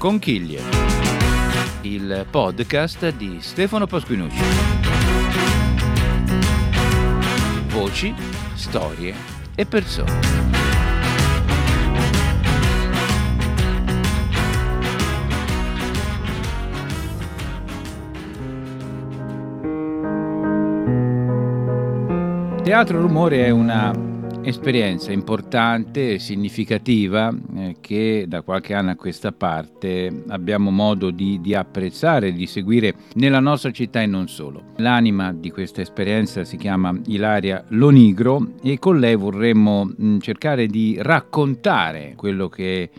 Conchiglie, il podcast di Stefano Pasquinucci. Voci, storie e persone. Teatro Rumore è una esperienza importante e significativa eh, che da qualche anno a questa parte abbiamo modo di, di, apprezzare, di seguire nella nostra città e non solo. L'anima di questa esperienza si chiama Ilaria Lonigro e con lei vorremmo mh, cercare di raccontare quello che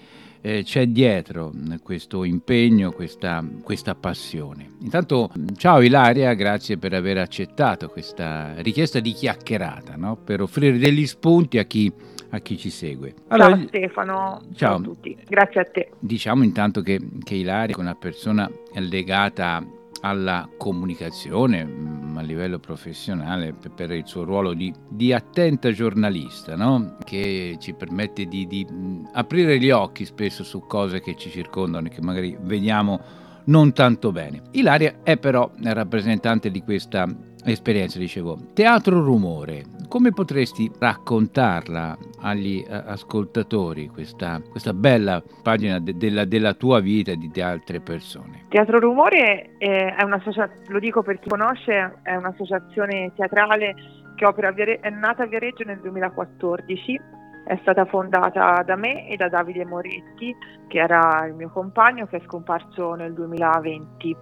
eh, c'è dietro questo impegno, questa, questa, passione. Intanto, ciao Ilaria, grazie per aver accettato questa richiesta di chiacchierata, no? per offrire degli spunti a chi, a chi ci segue. Allora, ciao Stefano, ciao. ciao. a tutti, grazie a te. Diciamo intanto che, che Ilaria è una persona legata alla comunicazione mm, a livello professionale per il suo ruolo di, di attenta giornalista no? che ci permette di, di, mm, aprire gli occhi spesso su cose che ci circondano e che magari vediamo non tanto bene. Ilaria è però rappresentante di questa esperienza, dicevo. Teatro Rumore, come potresti raccontarla agli uh, ascoltatori, questa, questa, bella pagina de- della, della, tua vita e di, di, altre persone? Teatro Rumore è, un'associazione, lo dico per chi conosce, è un'associazione teatrale che opera Viare- è nata a Viareggio nel 2014 è stata fondata da me e da Davide Moretti, che era il mio compagno, che è scomparso nel 2020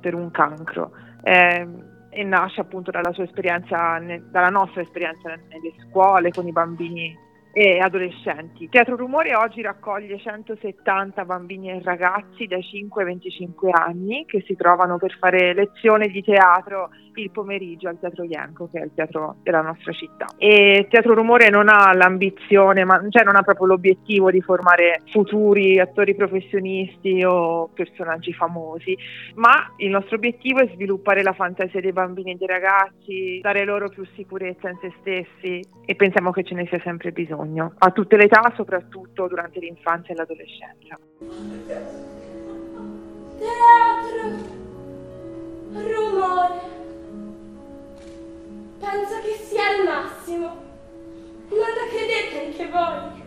per un cancro. Eh, e nasce appunto dalla sua esperienza, dalla nostra esperienza nelle scuole con i bambini e adolescenti. Teatro Rumore oggi raccoglie 170 bambini e ragazzi dai 5 ai 25 anni che si trovano per fare lezione di teatro il pomeriggio al Teatro Ienco, che è il teatro della nostra città. E Teatro Rumore non ha l'ambizione, ma, cioè non ha proprio l'obiettivo di formare futuri attori professionisti o personaggi famosi, ma il nostro obiettivo è sviluppare la fantasia dei bambini e dei ragazzi, dare loro più sicurezza in se stessi e pensiamo che ce ne sia sempre bisogno, a tutte le età, soprattutto durante l'infanzia e l'adolescenza. Teatro, rumore. Penso che sia il massimo. Non lo credete anche voi?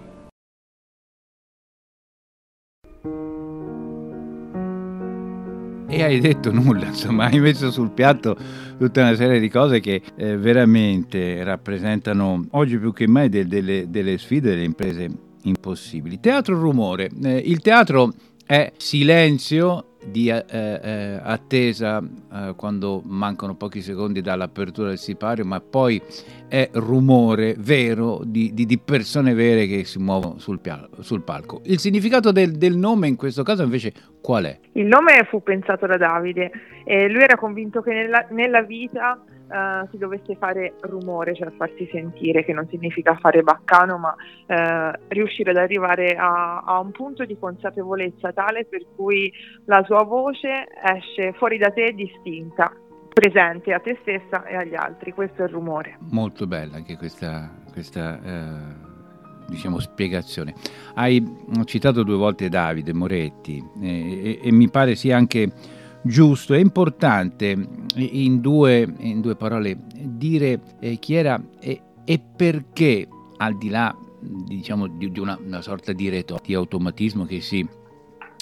E hai detto nulla, insomma, hai messo sul piatto tutta una serie di cose che eh, veramente rappresentano oggi più che mai de- delle, delle, sfide, delle imprese impossibili. Teatro rumore. Eh, il teatro è silenzio di eh, eh, attesa eh, quando mancano pochi secondi dall'apertura del sipario, ma poi è rumore vero di, di, di persone vere che si muovono sul, pia- sul palco. Il significato del, del, nome in questo caso invece qual è? Il nome fu pensato da Davide lui era convinto che nella, nella vita uh, si dovesse fare rumore, cioè farsi sentire, che non significa fare baccano, ma uh, riuscire ad arrivare a, a, un punto di consapevolezza tale per cui la sua voce esce fuori da te distinta, presente a te stessa e agli altri. Questo è il rumore. Molto bella anche questa, questa uh diciamo, spiegazione. Hai citato due volte Davide Moretti eh, e, e, mi pare sia anche giusto, è importante in due, in due parole dire eh, chi era e, e, perché al di là diciamo, di, di una, una, sorta di retorica, di automatismo che si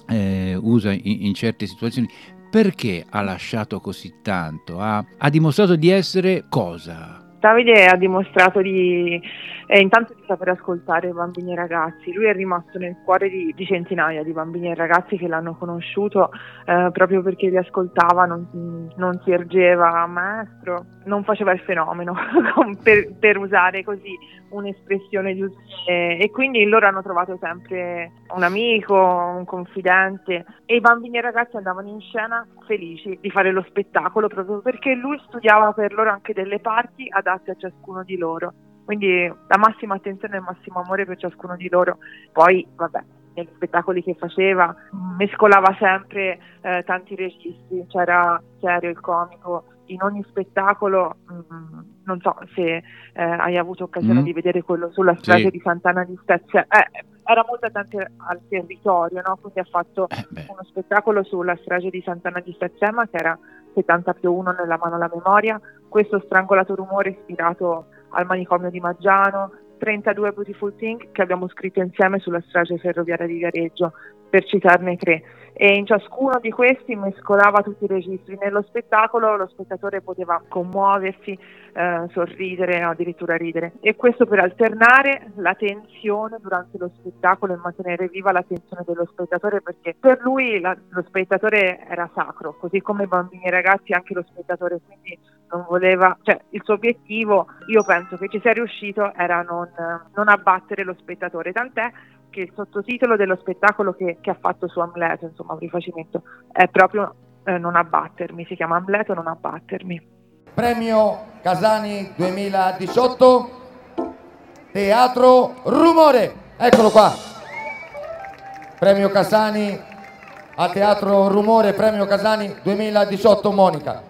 eh, usa in, in, certe situazioni, perché ha lasciato così tanto? Ha, ha dimostrato di essere cosa? Davide ha dimostrato di, eh, intanto saper ascoltare bambini e ragazzi. Lui è rimasto nel cuore di, di centinaia di bambini e ragazzi che l'hanno conosciuto eh, proprio perché li ascoltava, non, non, si ergeva maestro, non faceva il fenomeno, per, per, usare così un'espressione giusta. E quindi loro hanno trovato sempre un amico, un confidente e i bambini e i ragazzi andavano in scena felici di fare lo spettacolo proprio perché lui studiava per loro anche delle parti ad adatte a ciascuno di loro. Quindi la massima attenzione e il massimo amore per ciascuno di loro. Poi, vabbè, negli spettacoli che faceva mescolava sempre eh, tanti registi, c'era serio, il comico, in ogni spettacolo, mh, mm, non so se eh, hai avuto occasione mm. di vedere quello sulla strada sì. di Sant'Anna di Stazia, eh, era molto attento al territorio, no? quindi ha fatto eh uno spettacolo sulla strage di Sant'Anna di Sazzema che era 70 più 1 nella mano alla memoria, questo strangolato rumore ispirato al manicomio di Maggiano, 32 Beautiful Things che abbiamo scritto insieme sulla strage ferroviaria di Viareggio, per citarne tre. E in ciascuno di questi mescolava tutti i registri. Nello spettacolo lo spettatore poteva commuoversi, eh, sorridere, addirittura ridere. E questo per alternare la tensione durante lo spettacolo e mantenere viva la tensione dello spettatore perché per lui la, lo spettatore era sacro, così come i bambini e i ragazzi anche lo spettatore, quindi non voleva, cioè il suo obiettivo, io penso che ci sia riuscito, era non, non abbattere lo spettatore, tant'è che il sottotitolo dello spettacolo che, che ha fatto su Amleto, insomma un rifacimento, è proprio eh, Non abbattermi, si chiama Amleto Non abbattermi. Premio Casani 2018, Teatro Rumore, eccolo qua. Premio Casani al Teatro Rumore, Premio Casani 2018, Monica.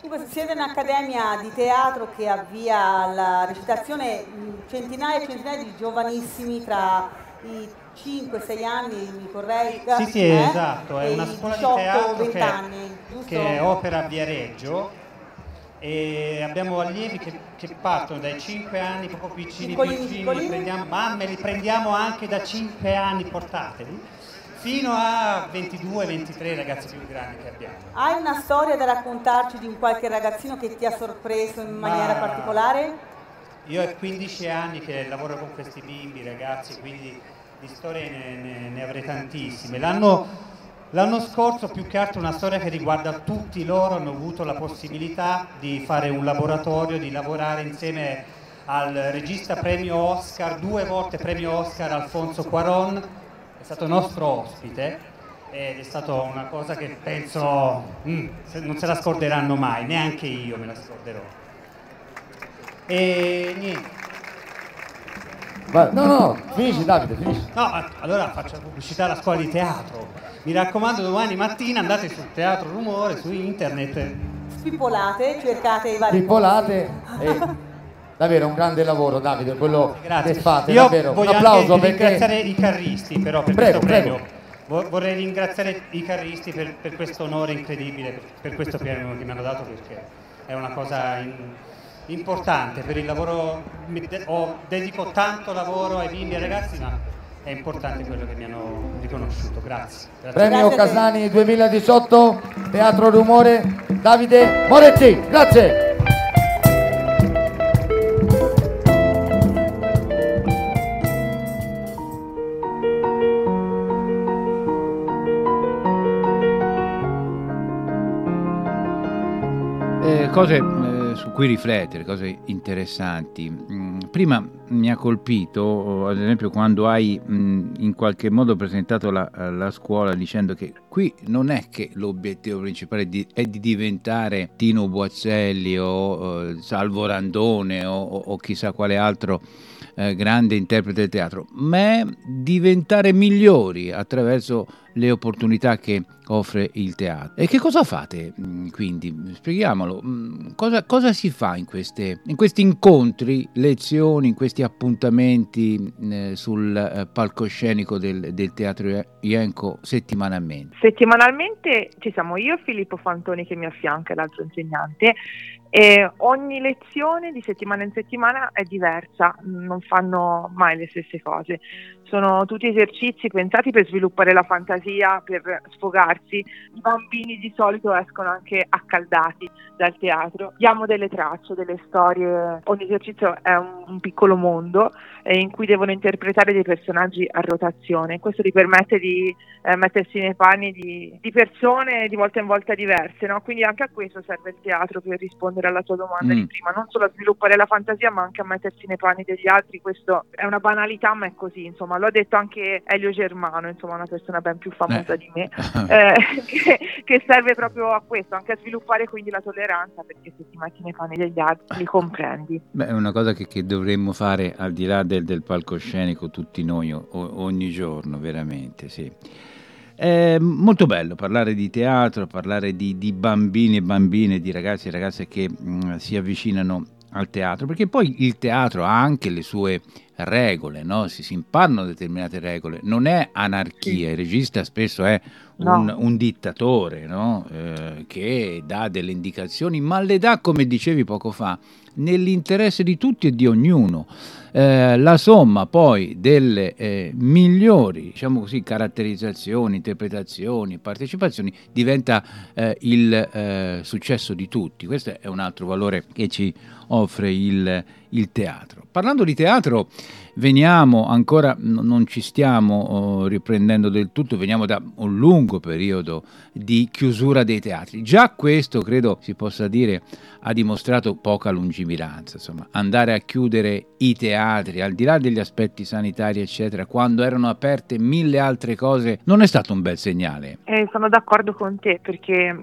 Dunque, siete un'accademia di teatro che avvia la recitazione centinaia e centinaia di giovanissimi tra i 5-6 anni, mi vorrei... Sì, sì, eh? esatto, è una scuola 18, di teatro che, anni, che opera a Viareggio e abbiamo allievi che, che, partono dai 5 anni proprio piccini piccoli, piccini, prendiamo, mamme li prendiamo anche da 5 anni, portateli, fino a 22-23 ragazzi più grandi che abbiamo. Hai una storia da raccontarci di un qualche ragazzino che ti ha sorpreso in maniera Ma... particolare? Io ho 15 anni che lavoro con questi bimbi, ragazzi, quindi di storie ne, ne, ne avrei tantissime. L'anno, scorso più che altro una storia che riguarda tutti loro, hanno avuto la possibilità di fare un laboratorio, di lavorare insieme al regista premio Oscar, due volte premio Oscar Alfonso Cuaron, è stato nostro ospite ed è stata una cosa che penso mm, non se la scorderanno mai, neanche io me la scorderò. E niente. no, no, finisci Davide, finisci. No, allora faccio pubblicità alla scuola di teatro. Mi raccomando, domani mattina andate sul Teatro Rumore, su internet. Spippolate, cercate i vari Spippolate e davvero un grande lavoro Davide, quello Grazie. che fate, Io davvero. Un applauso perché... ringraziare i carristi però per prego, questo premio. Prego. Vorrei ringraziare i carristi per, per questo onore incredibile, per, per questo premio che mi hanno dato perché è una cosa... In importante per il lavoro, ho, dedico tanto lavoro ai bimbi e ai ragazzi, ma è importante quello che mi hanno riconosciuto. Grazie. Grazie. Premio Casani 2018, Teatro Rumore, Davide Moretti. Grazie. Eh, cose cui riflettere, cose interessanti. Mm, prima mi ha colpito, ad esempio, quando hai mm, in qualche modo presentato la, la, scuola dicendo che qui non è che l'obiettivo principale di, è di diventare Tino Boazzelli o eh, Salvo Randone o, o, chissà quale altro eh, grande interprete del teatro, ma è diventare migliori attraverso le opportunità che offre il teatro. E che cosa fate mm, quindi? Spieghiamolo. Mm, cosa, cosa si fa in, queste, in, questi incontri, lezioni, in questi appuntamenti eh, sul eh, palcoscenico del, del Teatro Ienco settimanalmente? Settimanalmente ci siamo io e Filippo Fantoni che mi affianca, l'altro insegnante, e ogni lezione di settimana in settimana è diversa, non fanno mai le stesse cose. Sono tutti esercizi pensati per sviluppare la fantasia, per sfogarsi. I bambini di solito escono anche accaldati dal teatro. Diamo delle tracce, delle storie. Ogni esercizio è un, un piccolo mondo eh, in cui devono interpretare dei personaggi a rotazione. Questo gli permette di eh, mettersi nei panni di, di, persone di volta in volta diverse. No? Quindi anche a questo serve il teatro per rispondere alla tua domanda mm. di prima, non solo a sviluppare la fantasia ma anche a mettersi nei panni degli altri. Questo è una banalità ma è così, insomma, lo ha detto anche Elio Germano, insomma, una persona ben più famosa eh. di me, eh, che, che, serve proprio a questo, anche a sviluppare quindi la tolleranza perché se ti metti nei panni degli altri li comprendi. Beh, è una cosa che, che dovremmo fare al di là del, del palcoscenico tutti noi o, ogni giorno, veramente, sì. È molto bello parlare di teatro, parlare di, di bambini e bambine, di ragazzi e ragazze che mh, si avvicinano al teatro, perché poi il teatro ha anche le sue regole, no? si, si, imparano determinate regole, non è anarchia, il regista spesso è un, no. un dittatore no? eh, che dà delle indicazioni, ma le dà, come dicevi poco fa, nell'interesse di tutti e di ognuno. Eh, la somma poi delle eh, migliori diciamo così, caratterizzazioni, interpretazioni, partecipazioni diventa eh, il eh, successo di tutti. Questo è un altro valore che ci offre il, il teatro. Parlando di teatro, veniamo ancora, non ci stiamo oh, riprendendo del tutto, veniamo da un lungo periodo di chiusura dei teatri. Già questo, credo si possa dire, ha dimostrato poca lungimiranza. Insomma, andare a chiudere i teatri, al di là degli aspetti sanitari, eccetera, quando erano aperte mille altre cose, non è stato un bel segnale. Eh, sono d'accordo con te perché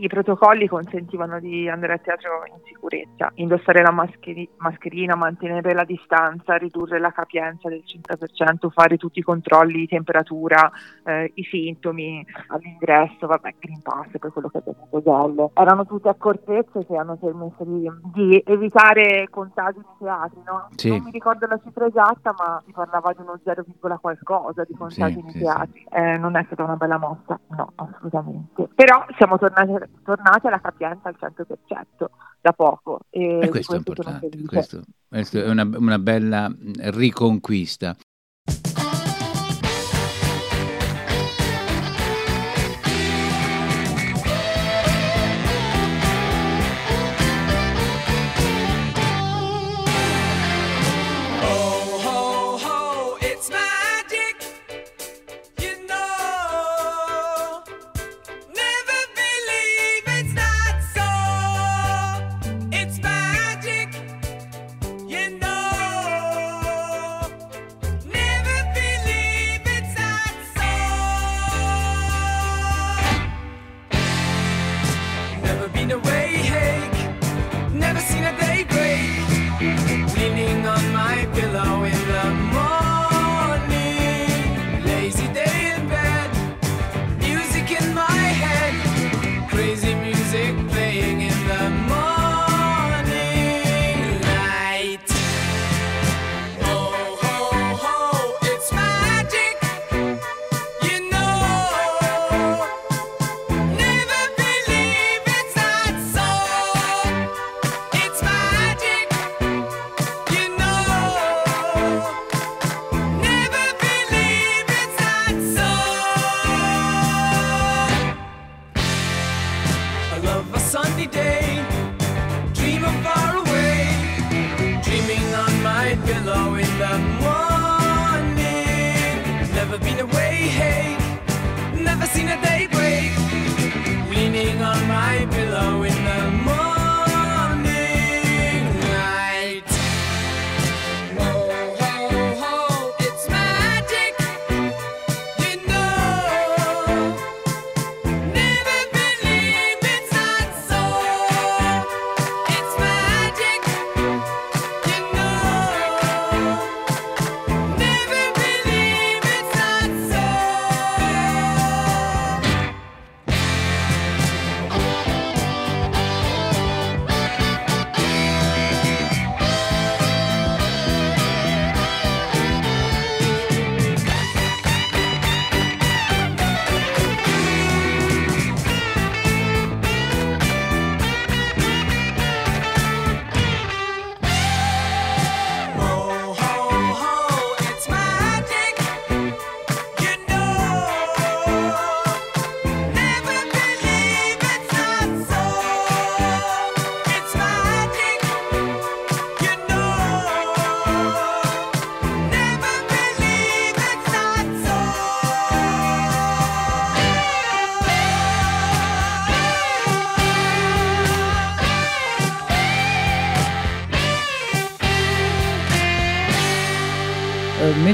i protocolli consentivano di andare a teatro in sicurezza, indossare la mascheri- mascherina, mantenere la distanza, ridurre la capienza del 100%, fare tutti i controlli di temperatura, eh, i sintomi all'ingresso, vabbè, Green Pass, per quello che abbiamo detto Erano tutte accortezze che hanno permesso di, di evitare contagi nei teatri, no? Sì. Non mi ricordo la cifra esatta, ma si parlava di uno 0, qualcosa di contagi sì, nei sì, teatri. Eh, non è stata una bella mossa, no, assolutamente. Però siamo tornati tornati alla capienza al 100% da poco. E, e questo è importante, questo, questo è una, una bella riconquista.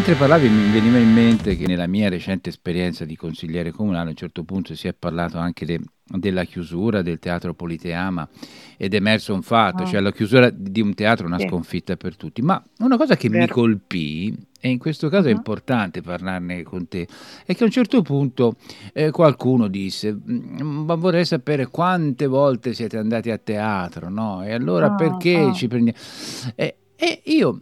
Mentre parlavi mi veniva in mente che nella mia recente esperienza di consigliere comunale a un certo punto si è parlato anche de, della chiusura del teatro Politeama ed è emerso un fatto, oh. cioè la chiusura di un teatro è una sì. sconfitta per tutti. Ma una cosa che Vero. mi colpì, e in questo caso uh-huh. è importante parlarne con te, è che a un certo punto eh, qualcuno disse, mm, ma vorrei sapere quante volte siete andati a teatro, no? E allora oh, perché oh. ci prendiamo... Eh, E io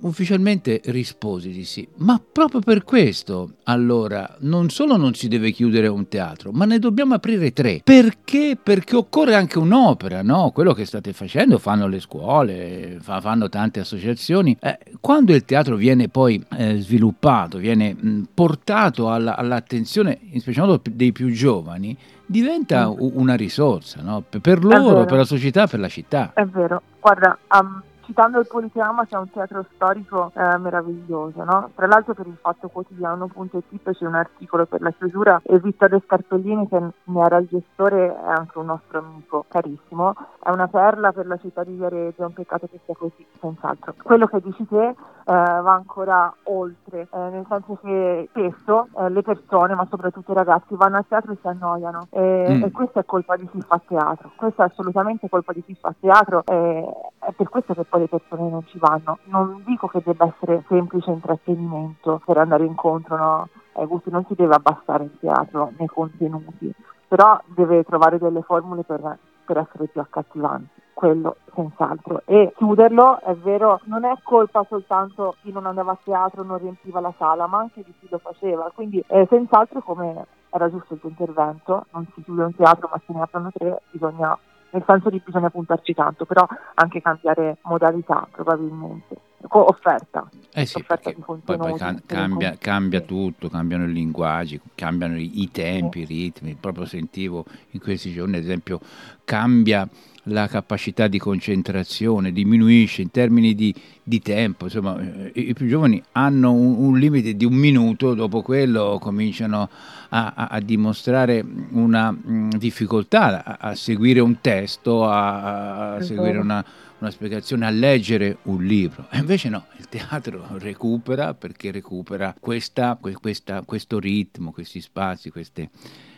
ufficialmente risposi, dissi, ma proprio per questo allora non solo non si deve chiudere un teatro, ma ne dobbiamo aprire tre. Perché? Perché occorre anche un'opera, no? Quello che state facendo fanno le scuole, fa, fanno tante associazioni. Eh, quando il teatro viene poi eh, sviluppato, viene mh, portato alla, all'attenzione, in special modo dei più giovani, diventa mm. una risorsa no? per loro, per la società, per la città. È vero, guarda, um, citando il Politeama c'è un teatro storico eh, meraviglioso, no? Tra l'altro per il Fatto Quotidiano.it c'è un articolo per la chiusura e Vittorio Scarpellini che ne era il gestore è anche un nostro amico carissimo, è una perla per la città di Viareggio, è un peccato che sia così, senz'altro. Quello che dici te va ancora oltre, eh, nel senso che spesso eh, le persone, ma soprattutto i ragazzi, vanno a teatro e si annoiano e, mm. e questa è colpa di chi fa teatro, questa è assolutamente colpa di chi fa teatro e è per questo che poi poi le persone non ci vanno. Non dico che debba essere semplice intrattenimento per andare incontro no? ai gusti, non si deve abbassare il teatro nei contenuti, però deve trovare delle formule per, per essere più accattivanti quello senz'altro. E chiuderlo è vero non è colpa soltanto di chi non andava a teatro non riempiva la sala ma anche di chi lo faceva. Quindi eh, senz'altro come era giusto il tuo intervento non si chiude un teatro ma se ne aprono tre bisogna nel senso di bisogna puntarci tanto, però anche cambiare modalità probabilmente, offerta. Eh sì, offerta poi, poi can- cambia, cambia, tutto, cambiano i linguaggi, cambiano i, i tempi, i ritmi, proprio sentivo in questi giorni ad esempio cambia la capacità di concentrazione, diminuisce in termini di, di tempo, insomma eh, i, più giovani hanno un, un, limite di un minuto, dopo quello cominciano a, a, a dimostrare una mh, mm, difficoltà a, a, seguire un testo, a, seguire una, una spiegazione, a leggere un libro. E invece no, il teatro recupera perché recupera questa, questa, questo ritmo, questi spazi, queste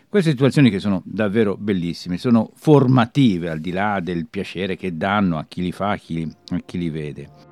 queste situazioni che sono davvero bellissime, sono formative al di là del piacere che danno a chi li fa, a chi, a chi li vede.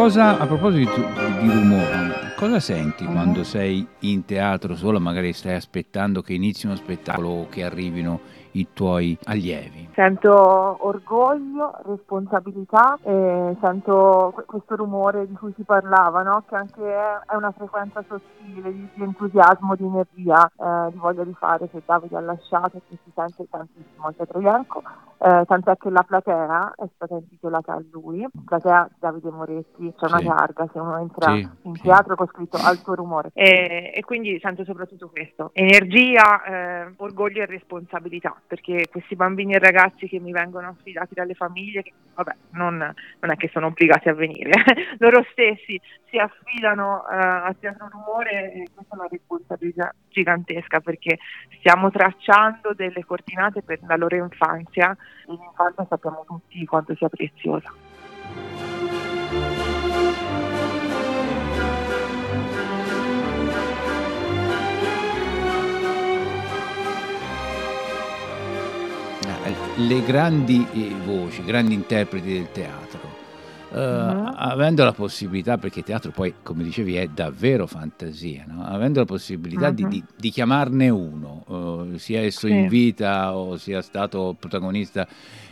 Cosa, a proposito di, di rumore, cosa senti quando sei in teatro solo, magari stai aspettando che inizi uno spettacolo o che arrivino i tuoi allievi? Sento orgoglio, responsabilità, e sento questo rumore di cui si parlava, no? che anche è una frequenza sottile di, di entusiasmo, di energia, eh, di voglia di fare che Davide ha lasciato e che si sente tantissimo al Teatro Ianco, eh, tant'è che la platea è stata intitolata a lui, platea Davide Moretti, c'è una sì. targa, se uno entra sì, in sì. teatro con scritto alto rumore e, e, quindi sento soprattutto questo, energia, eh, orgoglio e responsabilità perché questi bambini e ragazzi che mi vengono affidati dalle famiglie, che, vabbè, non, non, è che sono obbligati a venire, loro stessi si affidano uh, a Teatro Rumore e questa è una responsabilità gigantesca perché stiamo tracciando delle coordinate per la loro infanzia l'infanzia sappiamo tutti quanto sia preziosa. le grandi eh, voci, grandi interpreti del teatro, uh, uh-huh. avendo la possibilità, perché il teatro poi, come dicevi, è davvero fantasia, no? avendo la possibilità uh-huh. di, di, di, chiamarne uno, uh, sia esso sì. in vita o sia stato protagonista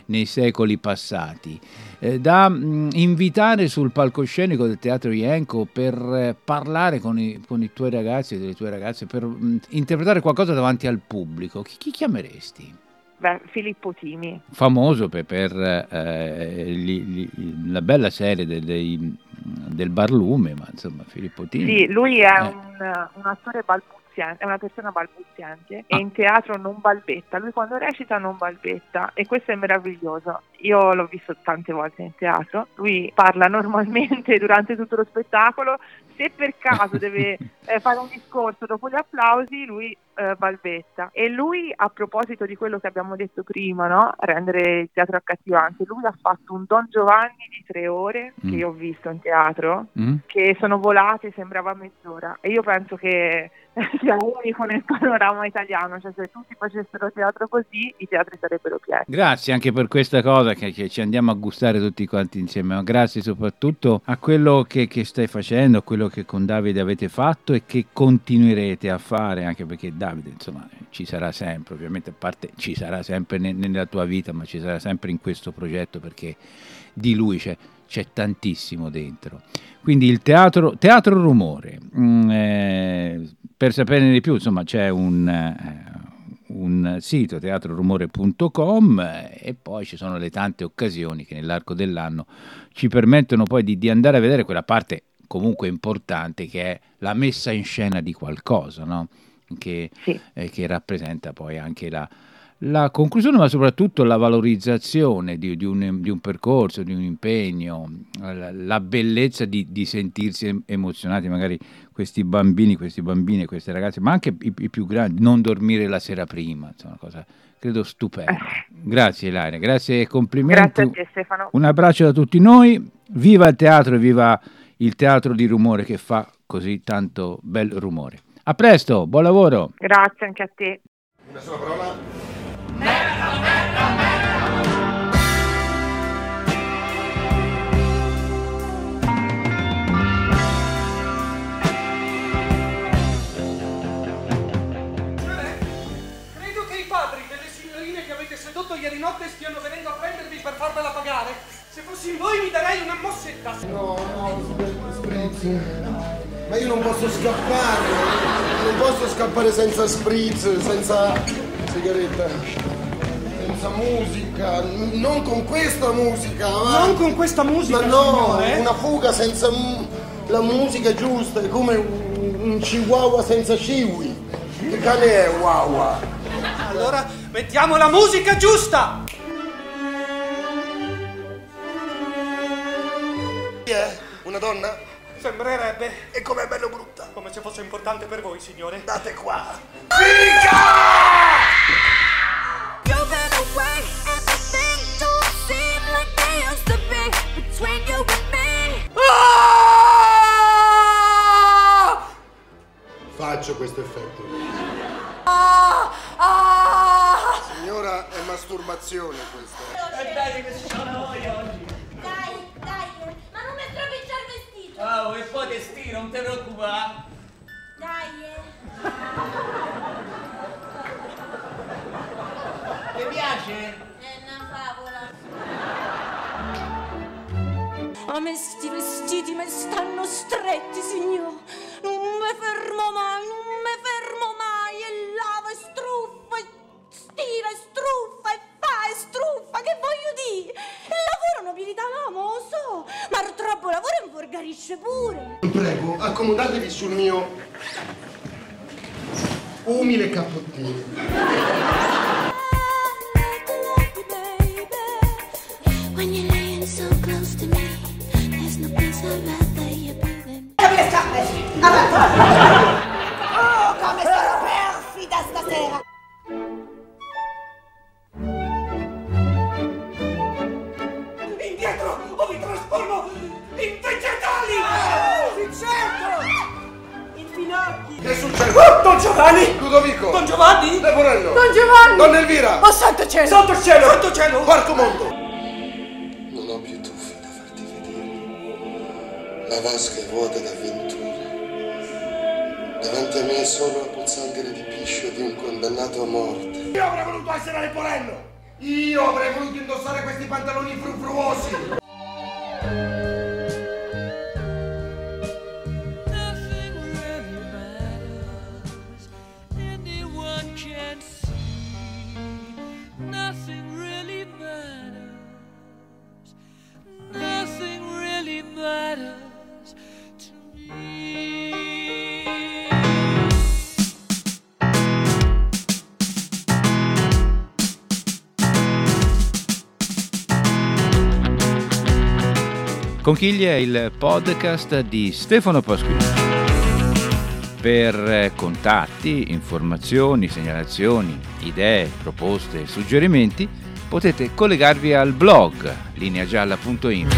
nei secoli passati, eh, da mh, mm, invitare sul palcoscenico del Teatro Ienco per eh, parlare con i, con i, tuoi ragazzi e delle tue ragazze, per mh, mm, interpretare qualcosa davanti al pubblico, chi, chi chiameresti? Beh, Filippo Timi. Famoso per, per eh, li, li, la bella serie dei, dei, del Barlume, ma insomma Filippo Timi. Sì, lui è eh. un, un, attore balbuziente, è una persona balbuziente ah. e in teatro non balbetta. Lui quando recita non balbetta e questo è meraviglioso. Io l'ho visto tante volte in teatro, lui parla normalmente durante tutto lo spettacolo, se per caso deve eh, fare un discorso dopo gli applausi, lui eh, balbetta. E lui, a proposito di quello che abbiamo detto prima, no? rendere il teatro accattivante, lui ha fatto un Don Giovanni di tre ore, mm. che io ho visto in teatro, mm. che sono volate, sembrava mezz'ora. E io penso che sia unico nel panorama italiano, cioè se tutti facessero teatro così, i teatri sarebbero pieni. Grazie anche per questa cosa che, che ci andiamo a gustare tutti quanti insieme, ma grazie soprattutto a quello che, che stai facendo, a quello che con Davide avete fatto e che continuerete a fare, anche perché Davide insomma, ci sarà sempre, ovviamente a parte ci sarà sempre ne, nella tua vita, ma ci sarà sempre in questo progetto perché di lui c'è, c'è tantissimo dentro. Quindi il teatro, teatro rumore, mm, eh, per saperne di più, insomma, c'è un, eh, un sito teatrorumore.com eh, e poi ci sono le tante occasioni che nell'arco dell'anno ci permettono poi di, di andare a vedere quella parte comunque importante che è la messa in scena di qualcosa, no? che, sì. eh, che rappresenta poi anche la, la, conclusione, ma soprattutto la valorizzazione di, di, un, di un, percorso, di un impegno, la, la bellezza di, di, sentirsi emozionati, magari questi bambini, questi bambini, queste ragazze, ma anche i, i più grandi, non dormire la sera prima, insomma, una cosa credo stupenda. Grazie Ilaria, grazie e complimenti. Grazie a te Stefano. Un abbraccio da tutti noi, viva il teatro e viva il teatro di rumore che fa così tanto bel rumore. A presto, buon lavoro. Grazie anche a te. Una sola parola. Merda, merda, merda. Credo che i padri delle signorine che avete sedotto ieri notte stiano venendo a prendervi per farvela pagare. Se fossi in voi mi darei una mossetta. No, no, spritz. Ma io non posso scappare, non posso scappare senza spritz, senza sigaretta, senza musica, non con questa musica. Ma... Non con questa musica, Ma no, signore. una fuga senza la musica giusta, è come un chihuahua senza chiwi. Che cane è Wawa? Allora mettiamo la musica giusta! Chi è? Una donna? Sembrerebbe. E com'è bello brutta? Come se fosse importante per voi, signore. Date qua. Fica! Faccio questo effetto. Ah, ah. Signora, è masturbazione questa. E dai che sono voi oggi. Dai, dai, ma non mi stropicciare il Oh, e poi ti stiro, non ti preoccupare. Dai, eh. Ti piace? È una favola. A me sti vestiti mi stanno stretti, signor. Non mi fermo mai, involgarisce pure. Prego, accomodatevi sul mio umile cappottino. Oh, come sono perfida stasera! Indietro o vi trasformo in vegetali! Che è successo? Don Giovanni! Ludovico! Don Giovanni! Leporello! Don Giovanni! Donna Elvira! Oh, santo cielo! Santo cielo! Santo cielo! Porco mondo! Non ho più tuffi da farti vedere. La vasca è vuota d'avventure. Davanti a me è solo la pozzanghera di piscio di un condannato a morte. Io avrei voluto essere Leporello! Io avrei voluto indossare questi pantaloni frufruosi! Conchiglie è il podcast di Stefano Pasquini. Per eh, contatti, informazioni, segnalazioni, idee, proposte e suggerimenti potete collegarvi al blog lineagialla.info.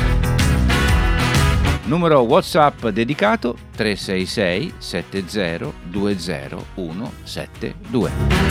Numero WhatsApp dedicato 366 70 20 172.